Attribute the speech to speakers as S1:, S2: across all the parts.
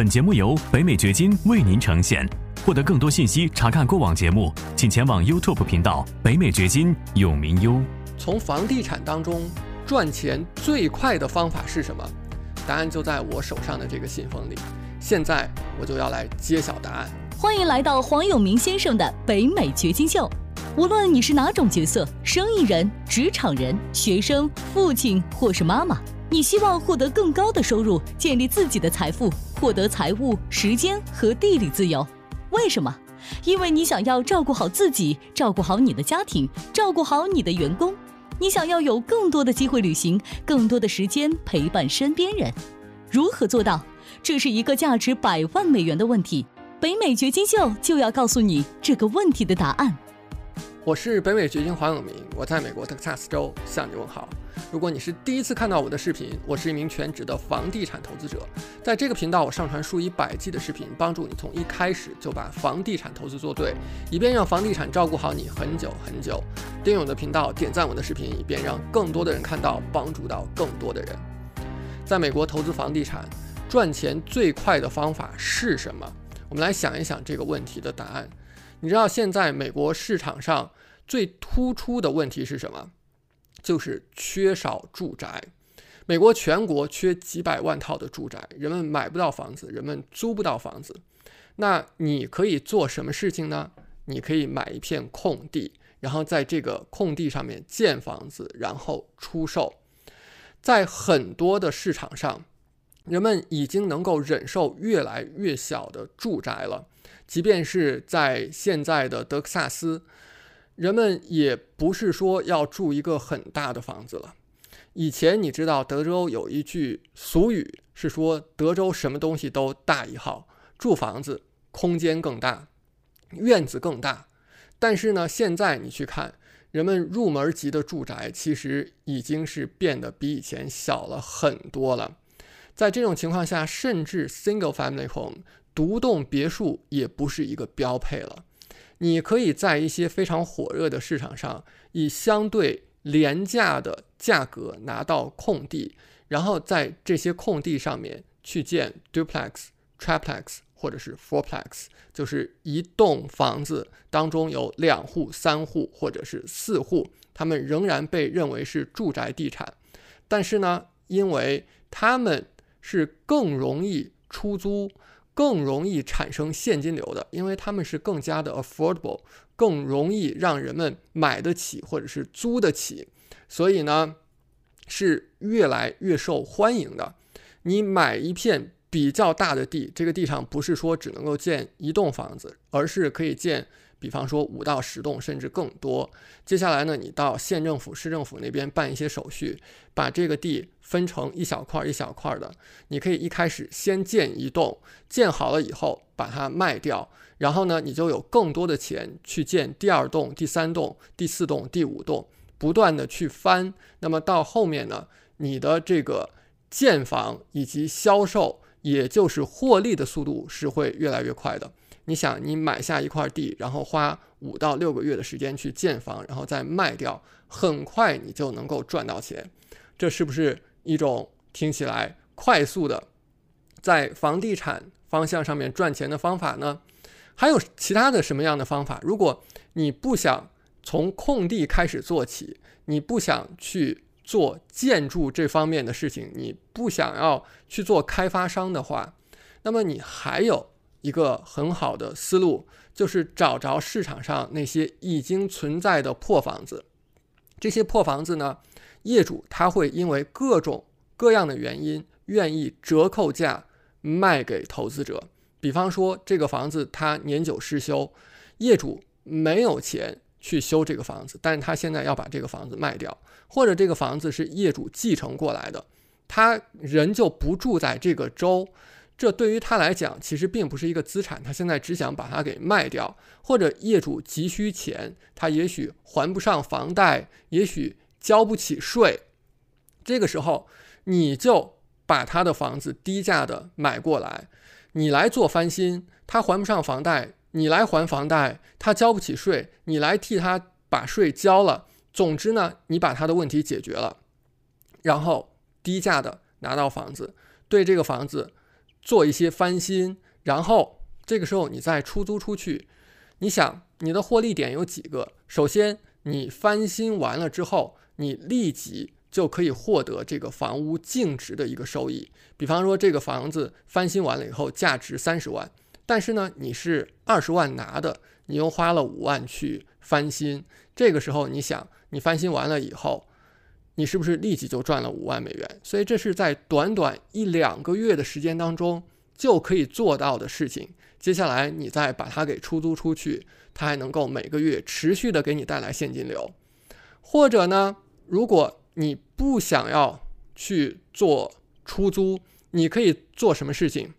S1: 本节目由北美掘金为您呈现。获得更多信息，查看过往节目，请前往 YouTube 频道“北美掘金”永明优。
S2: 从房地产当中赚钱最快的方法是什么？答案就在我手上的这个信封里。现在我就要来揭晓答案。
S3: 欢迎来到黄永明先生的北美掘金秀。无论你是哪种角色，生意人、职场人、学生、父亲或是妈妈，你希望获得更高的收入，建立自己的财富，获得财务、时间和地理自由。为什么？因为你想要照顾好自己，照顾好你的家庭，照顾好你的员工。你想要有更多的机会旅行，更多的时间陪伴身边人。如何做到？这是一个价值百万美元的问题。北美掘金秀就要告诉你这个问题的答案。
S2: 我是北美掘金黄永明，我在美国德克萨斯州向你问好。如果你是第一次看到我的视频，我是一名全职的房地产投资者。在这个频道，我上传数以百计的视频，帮助你从一开始就把房地产投资做对，以便让房地产照顾好你很久很久。订阅我的频道，点赞我的视频，以便让更多的人看到，帮助到更多的人。在美国投资房地产赚钱最快的方法是什么？我们来想一想这个问题的答案。你知道现在美国市场上最突出的问题是什么？就是缺少住宅，美国全国缺几百万套的住宅，人们买不到房子，人们租不到房子。那你可以做什么事情呢？你可以买一片空地，然后在这个空地上面建房子，然后出售。在很多的市场上，人们已经能够忍受越来越小的住宅了，即便是在现在的德克萨斯。人们也不是说要住一个很大的房子了。以前你知道德州有一句俗语是说德州什么东西都大一号，住房子空间更大，院子更大。但是呢，现在你去看，人们入门级的住宅其实已经是变得比以前小了很多了。在这种情况下，甚至 single family home 独栋别墅也不是一个标配了。你可以在一些非常火热的市场上，以相对廉价的价格拿到空地，然后在这些空地上面去建 duplex、triplex 或者是 fourplex，就是一栋房子当中有两户、三户或者是四户，他们仍然被认为是住宅地产，但是呢，因为他们是更容易出租。更容易产生现金流的，因为他们是更加的 affordable，更容易让人们买得起或者是租得起，所以呢是越来越受欢迎的。你买一片比较大的地，这个地上不是说只能够建一栋房子，而是可以建。比方说五到十栋，甚至更多。接下来呢，你到县政府、市政府那边办一些手续，把这个地分成一小块一小块的。你可以一开始先建一栋，建好了以后把它卖掉，然后呢，你就有更多的钱去建第二栋、第三栋、第四栋、第五栋，不断的去翻。那么到后面呢，你的这个建房以及销售，也就是获利的速度是会越来越快的。你想，你买下一块地，然后花五到六个月的时间去建房，然后再卖掉，很快你就能够赚到钱。这是不是一种听起来快速的在房地产方向上面赚钱的方法呢？还有其他的什么样的方法？如果你不想从空地开始做起，你不想去做建筑这方面的事情，你不想要去做开发商的话，那么你还有。一个很好的思路就是找着市场上那些已经存在的破房子，这些破房子呢，业主他会因为各种各样的原因愿意折扣价卖给投资者。比方说，这个房子它年久失修，业主没有钱去修这个房子，但是他现在要把这个房子卖掉，或者这个房子是业主继承过来的，他人就不住在这个州。这对于他来讲，其实并不是一个资产，他现在只想把它给卖掉，或者业主急需钱，他也许还不上房贷，也许交不起税，这个时候你就把他的房子低价的买过来，你来做翻新，他还不上房贷，你来还房贷，他交不起税，你来替他把税交了，总之呢，你把他的问题解决了，然后低价的拿到房子，对这个房子。做一些翻新，然后这个时候你再出租出去，你想你的获利点有几个？首先，你翻新完了之后，你立即就可以获得这个房屋净值的一个收益。比方说，这个房子翻新完了以后价值三十万，但是呢，你是二十万拿的，你又花了五万去翻新，这个时候你想，你翻新完了以后。你是不是立即就赚了五万美元？所以这是在短短一两个月的时间当中就可以做到的事情。接下来你再把它给出租出去，它还能够每个月持续的给你带来现金流。或者呢，如果你不想要去做出租，你可以做什么事情？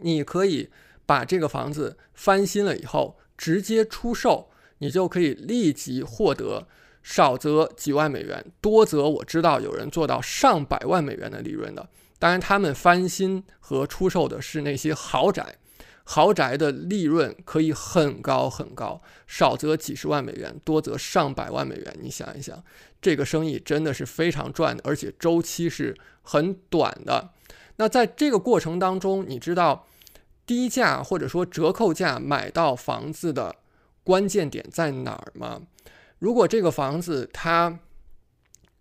S2: 你可以把这个房子翻新了以后直接出售，你就可以立即获得。少则几万美元，多则我知道有人做到上百万美元的利润的。当然，他们翻新和出售的是那些豪宅，豪宅的利润可以很高很高，少则几十万美元，多则上百万美元。你想一想，这个生意真的是非常赚的，而且周期是很短的。那在这个过程当中，你知道低价或者说折扣价买到房子的关键点在哪儿吗？如果这个房子它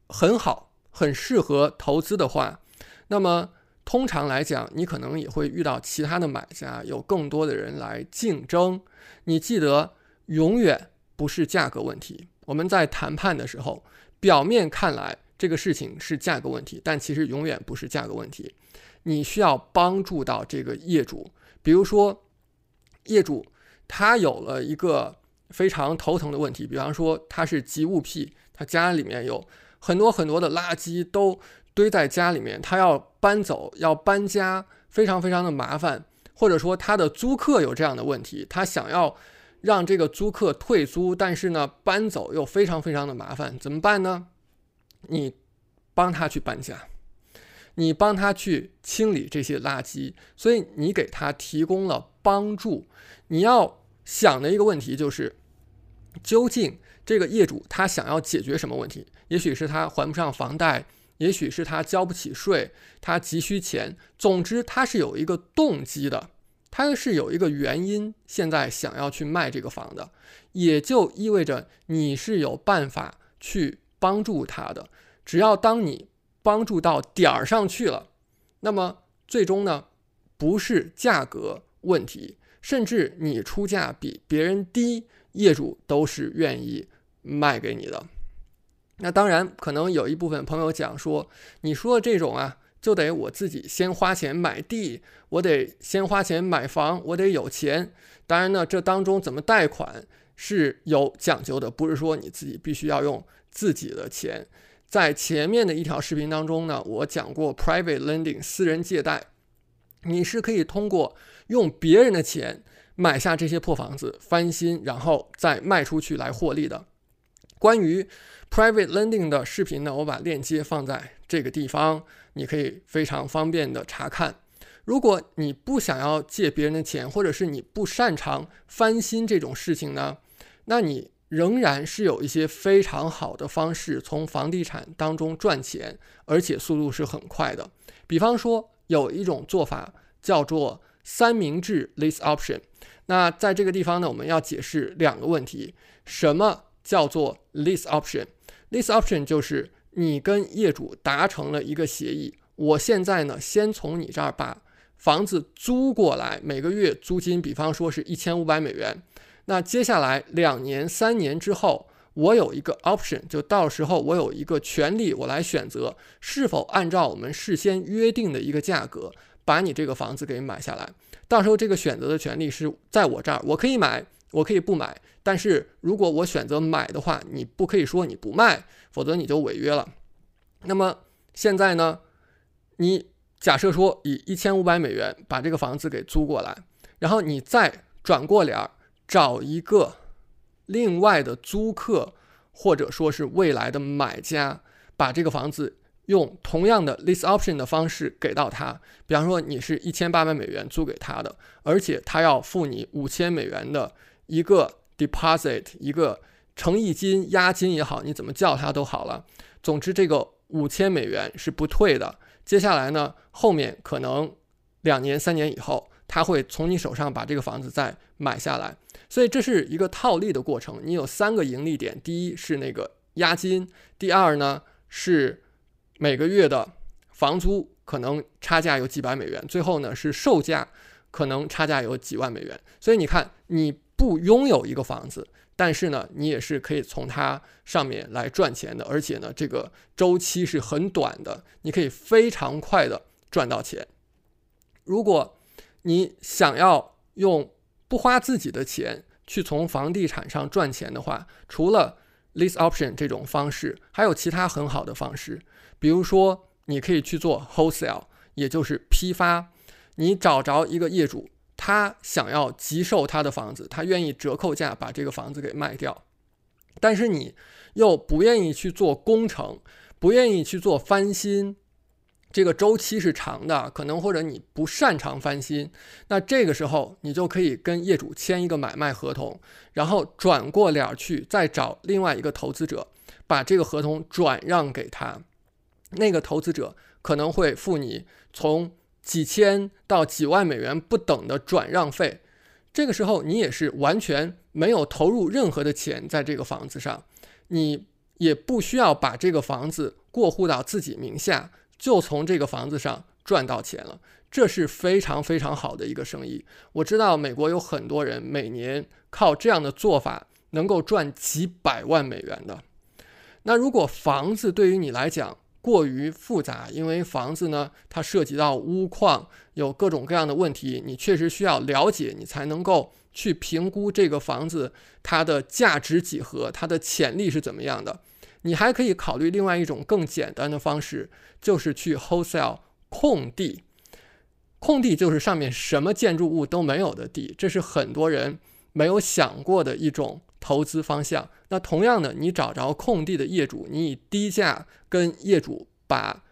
S2: 很好，很适合投资的话，那么通常来讲，你可能也会遇到其他的买家，有更多的人来竞争。你记得，永远不是价格问题。我们在谈判的时候，表面看来这个事情是价格问题，但其实永远不是价格问题。你需要帮助到这个业主，比如说，业主他有了一个。非常头疼的问题，比方说他是积物癖，他家里面有很多很多的垃圾都堆在家里面，他要搬走要搬家，非常非常的麻烦。或者说他的租客有这样的问题，他想要让这个租客退租，但是呢搬走又非常非常的麻烦，怎么办呢？你帮他去搬家，你帮他去清理这些垃圾，所以你给他提供了帮助。你要想的一个问题就是。究竟这个业主他想要解决什么问题？也许是他还不上房贷，也许是他交不起税，他急需钱。总之，他是有一个动机的，他是有一个原因，现在想要去卖这个房的，也就意味着你是有办法去帮助他的。只要当你帮助到点儿上去了，那么最终呢，不是价格问题，甚至你出价比别人低。业主都是愿意卖给你的。那当然，可能有一部分朋友讲说，你说的这种啊，就得我自己先花钱买地，我得先花钱买房，我得有钱。当然呢，这当中怎么贷款是有讲究的，不是说你自己必须要用自己的钱。在前面的一条视频当中呢，我讲过 private lending 私人借贷，你是可以通过用别人的钱。买下这些破房子，翻新，然后再卖出去来获利的。关于 private lending 的视频呢，我把链接放在这个地方，你可以非常方便的查看。如果你不想要借别人的钱，或者是你不擅长翻新这种事情呢，那你仍然是有一些非常好的方式从房地产当中赚钱，而且速度是很快的。比方说，有一种做法叫做三明治 lease option。那在这个地方呢，我们要解释两个问题：什么叫做 lease option？lease option 就是你跟业主达成了一个协议，我现在呢先从你这儿把房子租过来，每个月租金，比方说是一千五百美元。那接下来两年、三年之后，我有一个 option，就到时候我有一个权利，我来选择是否按照我们事先约定的一个价格，把你这个房子给买下来。到时候这个选择的权利是在我这儿，我可以买，我可以不买。但是如果我选择买的话，你不可以说你不卖，否则你就违约了。那么现在呢，你假设说以一千五百美元把这个房子给租过来，然后你再转过脸儿找一个另外的租客，或者说是未来的买家，把这个房子。用同样的 lease option 的方式给到他，比方说你是一千八百美元租给他的，而且他要付你五千美元的一个 deposit，一个诚意金、押金也好，你怎么叫他都好了。总之，这个五千美元是不退的。接下来呢，后面可能两年、三年以后，他会从你手上把这个房子再买下来。所以这是一个套利的过程。你有三个盈利点：第一是那个押金，第二呢是每个月的房租可能差价有几百美元，最后呢是售价可能差价有几万美元。所以你看，你不拥有一个房子。但是呢，你也是可以从它上面来赚钱的，而且呢，这个周期是很短的，你可以非常快的赚到钱。如果你想要用不花自己的钱去从房地产上赚钱的话，除了 lease option 这种方式，还有其他很好的方式，比如说你可以去做 wholesale，也就是批发，你找着一个业主。他想要急售他的房子，他愿意折扣价把这个房子给卖掉，但是你又不愿意去做工程，不愿意去做翻新，这个周期是长的，可能或者你不擅长翻新，那这个时候你就可以跟业主签一个买卖合同，然后转过脸去再找另外一个投资者，把这个合同转让给他，那个投资者可能会付你从。几千到几万美元不等的转让费，这个时候你也是完全没有投入任何的钱在这个房子上，你也不需要把这个房子过户到自己名下，就从这个房子上赚到钱了，这是非常非常好的一个生意。我知道美国有很多人每年靠这样的做法能够赚几百万美元的。那如果房子对于你来讲，过于复杂，因为房子呢，它涉及到屋况，有各种各样的问题，你确实需要了解，你才能够去评估这个房子它的价值几何，它的潜力是怎么样的。你还可以考虑另外一种更简单的方式，就是去 wholesale 空地。空地就是上面什么建筑物都没有的地，这是很多人没有想过的一种。投资方向，那同样的，你找着空地的业主，你以低价跟业主把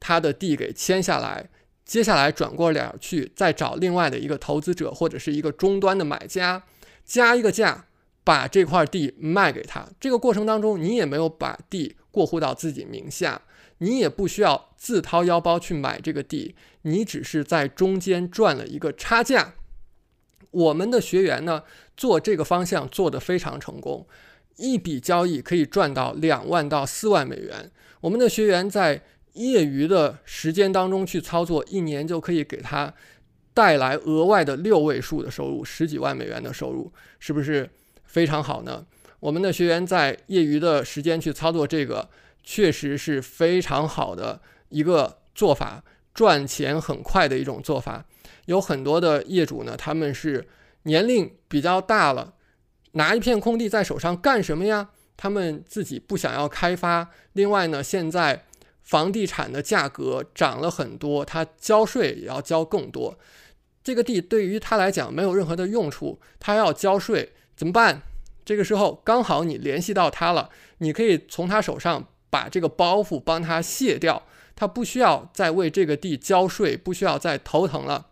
S2: 他的地给签下来，接下来转过脸去再找另外的一个投资者或者是一个终端的买家，加一个价把这块地卖给他。这个过程当中，你也没有把地过户到自己名下，你也不需要自掏腰包去买这个地，你只是在中间赚了一个差价。我们的学员呢，做这个方向做得非常成功，一笔交易可以赚到两万到四万美元。我们的学员在业余的时间当中去操作，一年就可以给他带来额外的六位数的收入，十几万美元的收入，是不是非常好呢？我们的学员在业余的时间去操作这个，确实是非常好的一个做法，赚钱很快的一种做法。有很多的业主呢，他们是年龄比较大了，拿一片空地在手上干什么呀？他们自己不想要开发。另外呢，现在房地产的价格涨了很多，他交税也要交更多。这个地对于他来讲没有任何的用处，他要交税怎么办？这个时候刚好你联系到他了，你可以从他手上把这个包袱帮他卸掉，他不需要再为这个地交税，不需要再头疼了。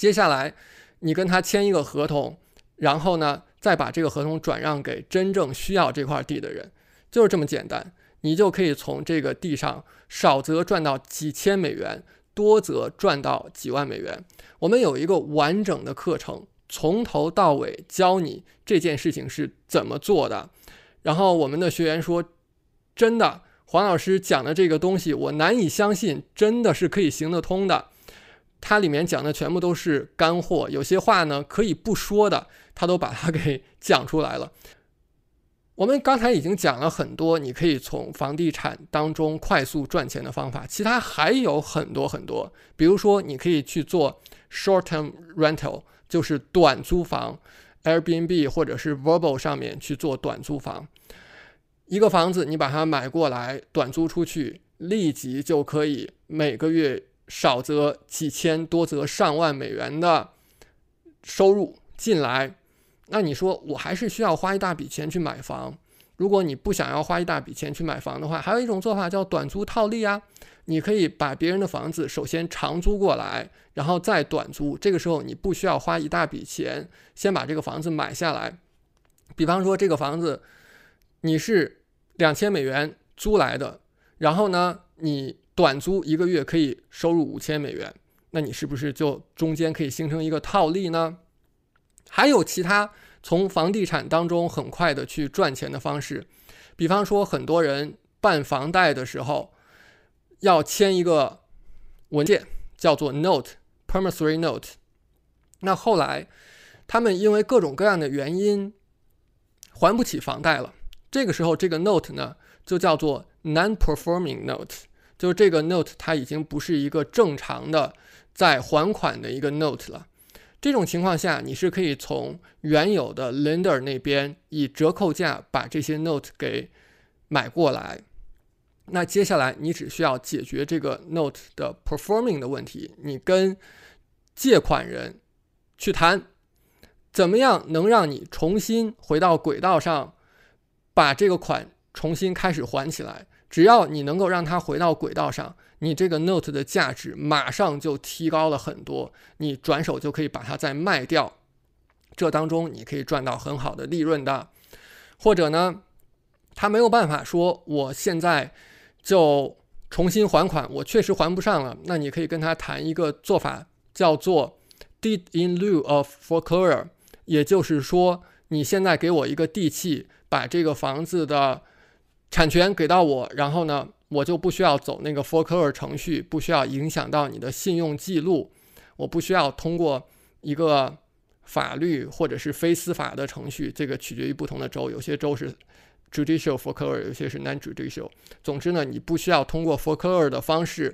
S2: 接下来，你跟他签一个合同，然后呢，再把这个合同转让给真正需要这块地的人，就是这么简单。你就可以从这个地上少则赚到几千美元，多则赚到几万美元。我们有一个完整的课程，从头到尾教你这件事情是怎么做的。然后我们的学员说：“真的，黄老师讲的这个东西，我难以相信，真的是可以行得通的。”它里面讲的全部都是干货，有些话呢可以不说的，他都把它给 讲出来了。我们刚才已经讲了很多，你可以从房地产当中快速赚钱的方法，其他还有很多很多。比如说，你可以去做 short-term rental，就是短租房，Airbnb 或者是 Vrbo 上面去做短租房。一个房子你把它买过来，短租出去，立即就可以每个月。少则几千，多则上万美元的收入进来，那你说我还是需要花一大笔钱去买房？如果你不想要花一大笔钱去买房的话，还有一种做法叫短租套利啊。你可以把别人的房子首先长租过来，然后再短租。这个时候你不需要花一大笔钱，先把这个房子买下来。比方说这个房子你是两千美元租来的，然后呢你。短租一个月可以收入五千美元，那你是不是就中间可以形成一个套利呢？还有其他从房地产当中很快的去赚钱的方式，比方说很多人办房贷的时候要签一个文件，叫做 note，promissory note。那后来他们因为各种各样的原因还不起房贷了，这个时候这个 note 呢就叫做 non-performing note，就是这个 note 它已经不是一个正常的在还款的一个 note 了。这种情况下，你是可以从原有的 lender 那边以折扣价把这些 note 给买过来。那接下来你只需要解决这个 note 的 performing 的问题，你跟借款人去谈，怎么样能让你重新回到轨道上，把这个款重新开始还起来。只要你能够让它回到轨道上。你这个 note 的价值马上就提高了很多，你转手就可以把它再卖掉，这当中你可以赚到很好的利润的。或者呢，他没有办法说我现在就重新还款，我确实还不上了，那你可以跟他谈一个做法，叫做 deed in lieu of foreclosure，也就是说你现在给我一个地契，把这个房子的产权给到我，然后呢。我就不需要走那个 foreclosure 程序，不需要影响到你的信用记录，我不需要通过一个法律或者是非司法的程序，这个取决于不同的州，有些州是 judicial foreclosure，有些是 non-judicial。总之呢，你不需要通过 foreclosure 的方式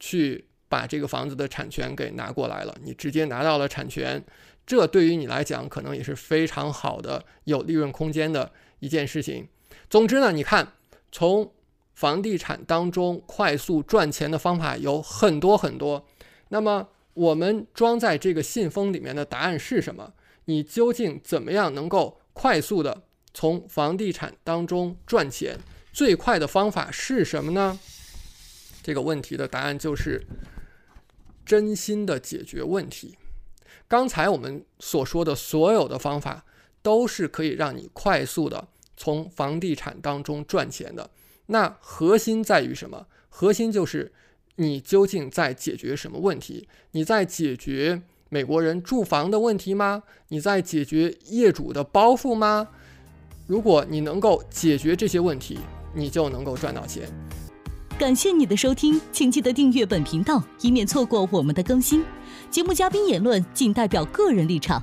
S2: 去把这个房子的产权给拿过来了，你直接拿到了产权，这对于你来讲可能也是非常好的有利润空间的一件事情。总之呢，你看从房地产当中快速赚钱的方法有很多很多，那么我们装在这个信封里面的答案是什么？你究竟怎么样能够快速的从房地产当中赚钱？最快的方法是什么呢？这个问题的答案就是真心的解决问题。刚才我们所说的所有的方法都是可以让你快速的从房地产当中赚钱的。那核心在于什么？核心就是你究竟在解决什么问题？你在解决美国人住房的问题吗？你在解决业主的包袱吗？如果你能够解决这些问题，你就能够赚到钱。
S3: 感谢你的收听，请记得订阅本频道，以免错过我们的更新。节目嘉宾言论仅代表个人立场。